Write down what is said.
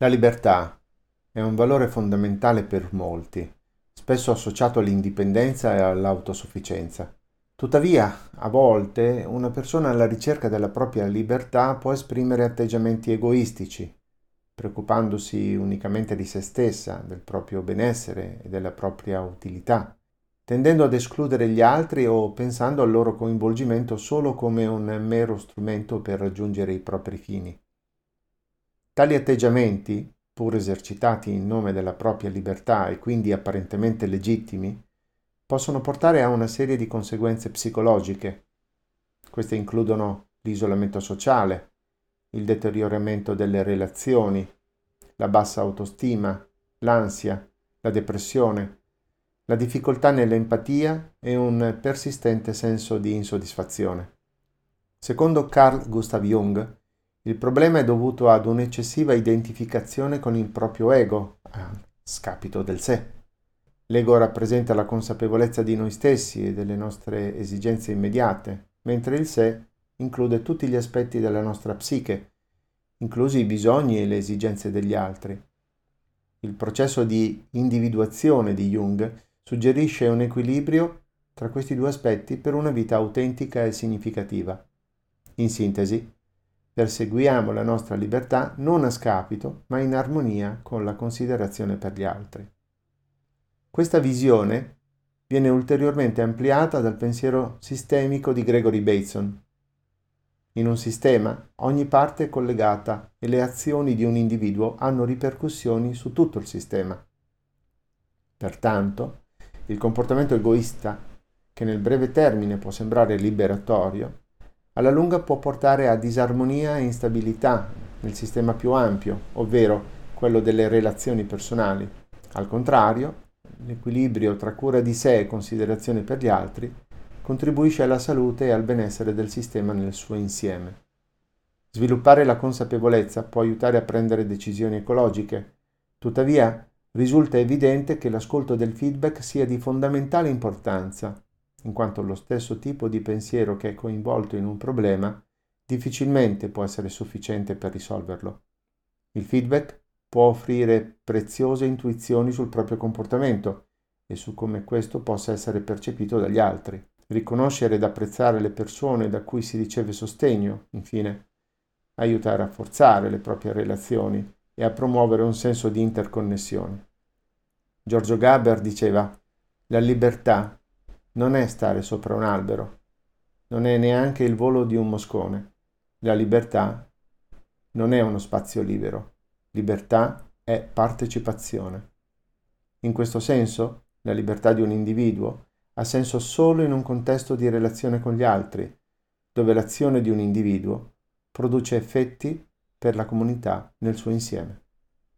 La libertà è un valore fondamentale per molti, spesso associato all'indipendenza e all'autosufficienza. Tuttavia, a volte, una persona alla ricerca della propria libertà può esprimere atteggiamenti egoistici, preoccupandosi unicamente di se stessa, del proprio benessere e della propria utilità, tendendo ad escludere gli altri o pensando al loro coinvolgimento solo come un mero strumento per raggiungere i propri fini. Tali atteggiamenti, pur esercitati in nome della propria libertà e quindi apparentemente legittimi, possono portare a una serie di conseguenze psicologiche. Queste includono l'isolamento sociale, il deterioramento delle relazioni, la bassa autostima, l'ansia, la depressione, la difficoltà nell'empatia e un persistente senso di insoddisfazione. Secondo Carl Gustav Jung, il problema è dovuto ad un'eccessiva identificazione con il proprio ego, a scapito del sé. L'ego rappresenta la consapevolezza di noi stessi e delle nostre esigenze immediate, mentre il sé include tutti gli aspetti della nostra psiche, inclusi i bisogni e le esigenze degli altri. Il processo di individuazione di Jung suggerisce un equilibrio tra questi due aspetti per una vita autentica e significativa. In sintesi, perseguiamo la nostra libertà non a scapito, ma in armonia con la considerazione per gli altri. Questa visione viene ulteriormente ampliata dal pensiero sistemico di Gregory Bateson. In un sistema ogni parte è collegata e le azioni di un individuo hanno ripercussioni su tutto il sistema. Pertanto, il comportamento egoista, che nel breve termine può sembrare liberatorio, alla lunga può portare a disarmonia e instabilità nel sistema più ampio, ovvero quello delle relazioni personali. Al contrario, l'equilibrio tra cura di sé e considerazione per gli altri contribuisce alla salute e al benessere del sistema nel suo insieme. Sviluppare la consapevolezza può aiutare a prendere decisioni ecologiche, tuttavia risulta evidente che l'ascolto del feedback sia di fondamentale importanza in quanto lo stesso tipo di pensiero che è coinvolto in un problema difficilmente può essere sufficiente per risolverlo. Il feedback può offrire preziose intuizioni sul proprio comportamento e su come questo possa essere percepito dagli altri. Riconoscere ed apprezzare le persone da cui si riceve sostegno, infine, aiuta a rafforzare le proprie relazioni e a promuovere un senso di interconnessione. Giorgio Gaber diceva, la libertà non è stare sopra un albero, non è neanche il volo di un moscone. La libertà non è uno spazio libero, libertà è partecipazione. In questo senso, la libertà di un individuo ha senso solo in un contesto di relazione con gli altri, dove l'azione di un individuo produce effetti per la comunità nel suo insieme.